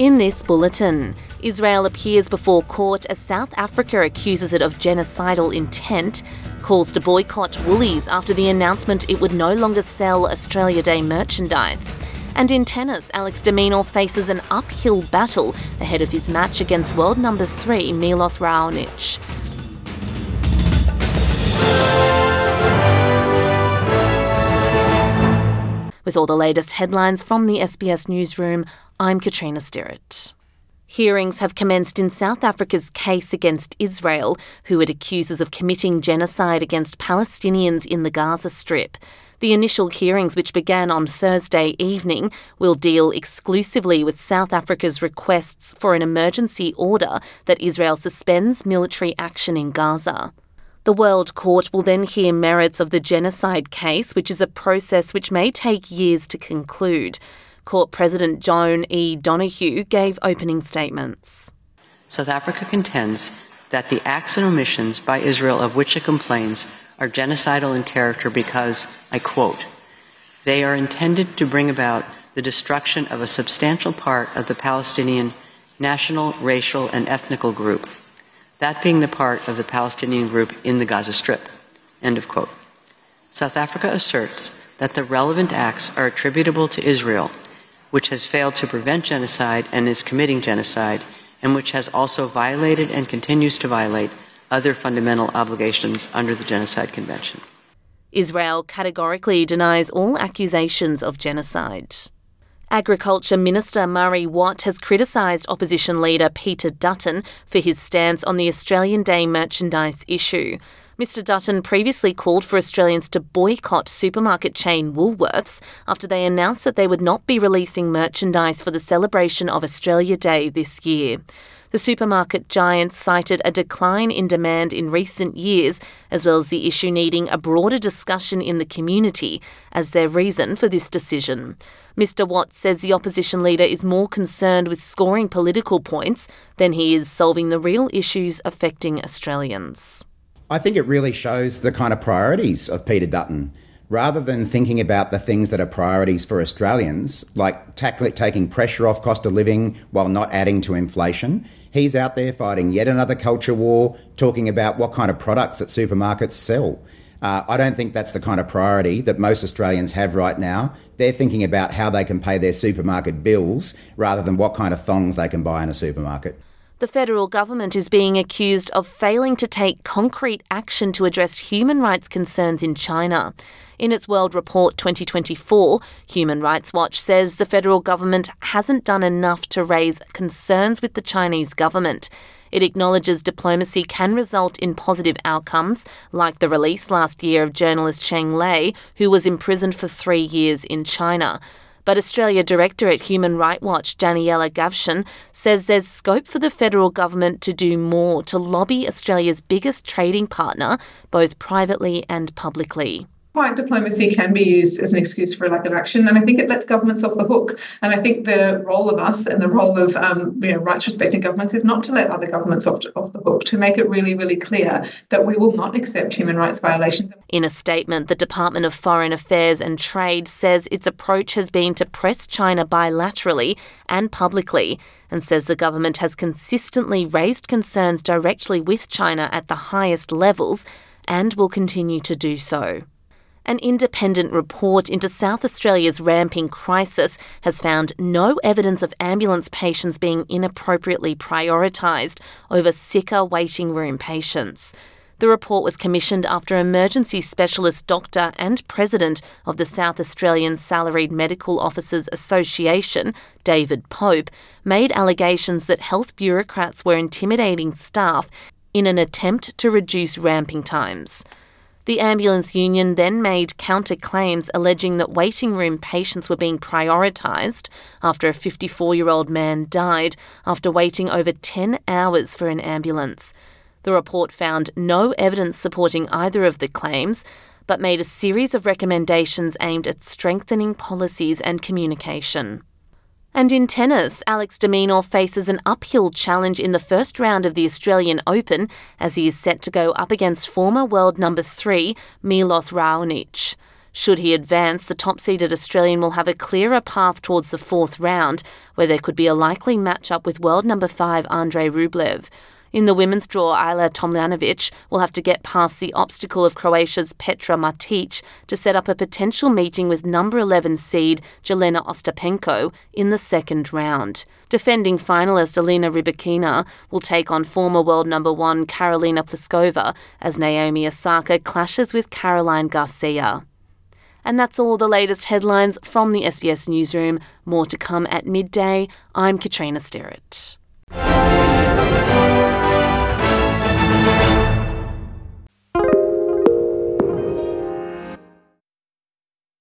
In this bulletin, Israel appears before court as South Africa accuses it of genocidal intent, calls to boycott Woolies after the announcement it would no longer sell Australia Day merchandise. And in tennis, Alex de Minaur faces an uphill battle ahead of his match against world number three Milos Raonic. With all the latest headlines from the SBS newsroom, I'm Katrina Stirrett. Hearings have commenced in South Africa's case against Israel, who it accuses of committing genocide against Palestinians in the Gaza Strip. The initial hearings, which began on Thursday evening, will deal exclusively with South Africa's requests for an emergency order that Israel suspends military action in Gaza. The World Court will then hear merits of the genocide case, which is a process which may take years to conclude. Court President Joan E. Donoghue gave opening statements. South Africa contends that the acts and omissions by Israel of which it complains are genocidal in character because, I quote, they are intended to bring about the destruction of a substantial part of the Palestinian national, racial, and ethnical group that being the part of the Palestinian group in the Gaza Strip. End of quote. South Africa asserts that the relevant acts are attributable to Israel, which has failed to prevent genocide and is committing genocide, and which has also violated and continues to violate other fundamental obligations under the Genocide Convention. Israel categorically denies all accusations of genocide. Agriculture Minister Murray Watt has criticised opposition leader Peter Dutton for his stance on the Australian Day merchandise issue. Mr Dutton previously called for Australians to boycott supermarket chain Woolworths after they announced that they would not be releasing merchandise for the celebration of Australia Day this year. The supermarket giant cited a decline in demand in recent years, as well as the issue needing a broader discussion in the community as their reason for this decision. Mr. Watt says the opposition leader is more concerned with scoring political points than he is solving the real issues affecting Australians. I think it really shows the kind of priorities of Peter Dutton. Rather than thinking about the things that are priorities for Australians, like tackling, taking pressure off cost of living while not adding to inflation, He's out there fighting yet another culture war, talking about what kind of products that supermarkets sell. Uh, I don't think that's the kind of priority that most Australians have right now. They're thinking about how they can pay their supermarket bills rather than what kind of thongs they can buy in a supermarket. The federal government is being accused of failing to take concrete action to address human rights concerns in China. In its World Report 2024, Human Rights Watch says the federal government hasn't done enough to raise concerns with the Chinese government. It acknowledges diplomacy can result in positive outcomes, like the release last year of journalist Cheng Lei, who was imprisoned for three years in China. But Australia Director at Human Rights Watch, Daniela Gavshon, says there's scope for the federal government to do more to lobby Australia's biggest trading partner, both privately and publicly quiet diplomacy can be used as an excuse for a lack of action, and I think it lets governments off the hook. And I think the role of us and the role of um, you know, rights respecting governments is not to let other governments off, off the hook, to make it really, really clear that we will not accept human rights violations. In a statement, the Department of Foreign Affairs and Trade says its approach has been to press China bilaterally and publicly and says the government has consistently raised concerns directly with China at the highest levels and will continue to do so. An independent report into South Australia's ramping crisis has found no evidence of ambulance patients being inappropriately prioritised over sicker waiting room patients. The report was commissioned after emergency specialist doctor and president of the South Australian Salaried Medical Officers Association, David Pope, made allegations that health bureaucrats were intimidating staff in an attempt to reduce ramping times. The ambulance union then made counterclaims alleging that waiting room patients were being prioritised after a 54 year old man died after waiting over 10 hours for an ambulance. The report found no evidence supporting either of the claims, but made a series of recommendations aimed at strengthening policies and communication. And in tennis, Alex de Minaur faces an uphill challenge in the first round of the Australian Open as he is set to go up against former world number three, Milos Raonic. Should he advance, the top seeded Australian will have a clearer path towards the fourth round, where there could be a likely match-up with world number five Andrei Rublev. In the women's draw, Ajla Tomljanovic will have to get past the obstacle of Croatia's Petra Martic to set up a potential meeting with number 11 seed Jelena Ostapenko in the second round. Defending finalist Elena Rybakina will take on former world number one Karolina Pliskova as Naomi Osaka clashes with Caroline Garcia. And that's all the latest headlines from the SBS newsroom. More to come at midday. I'm Katrina Sterrett.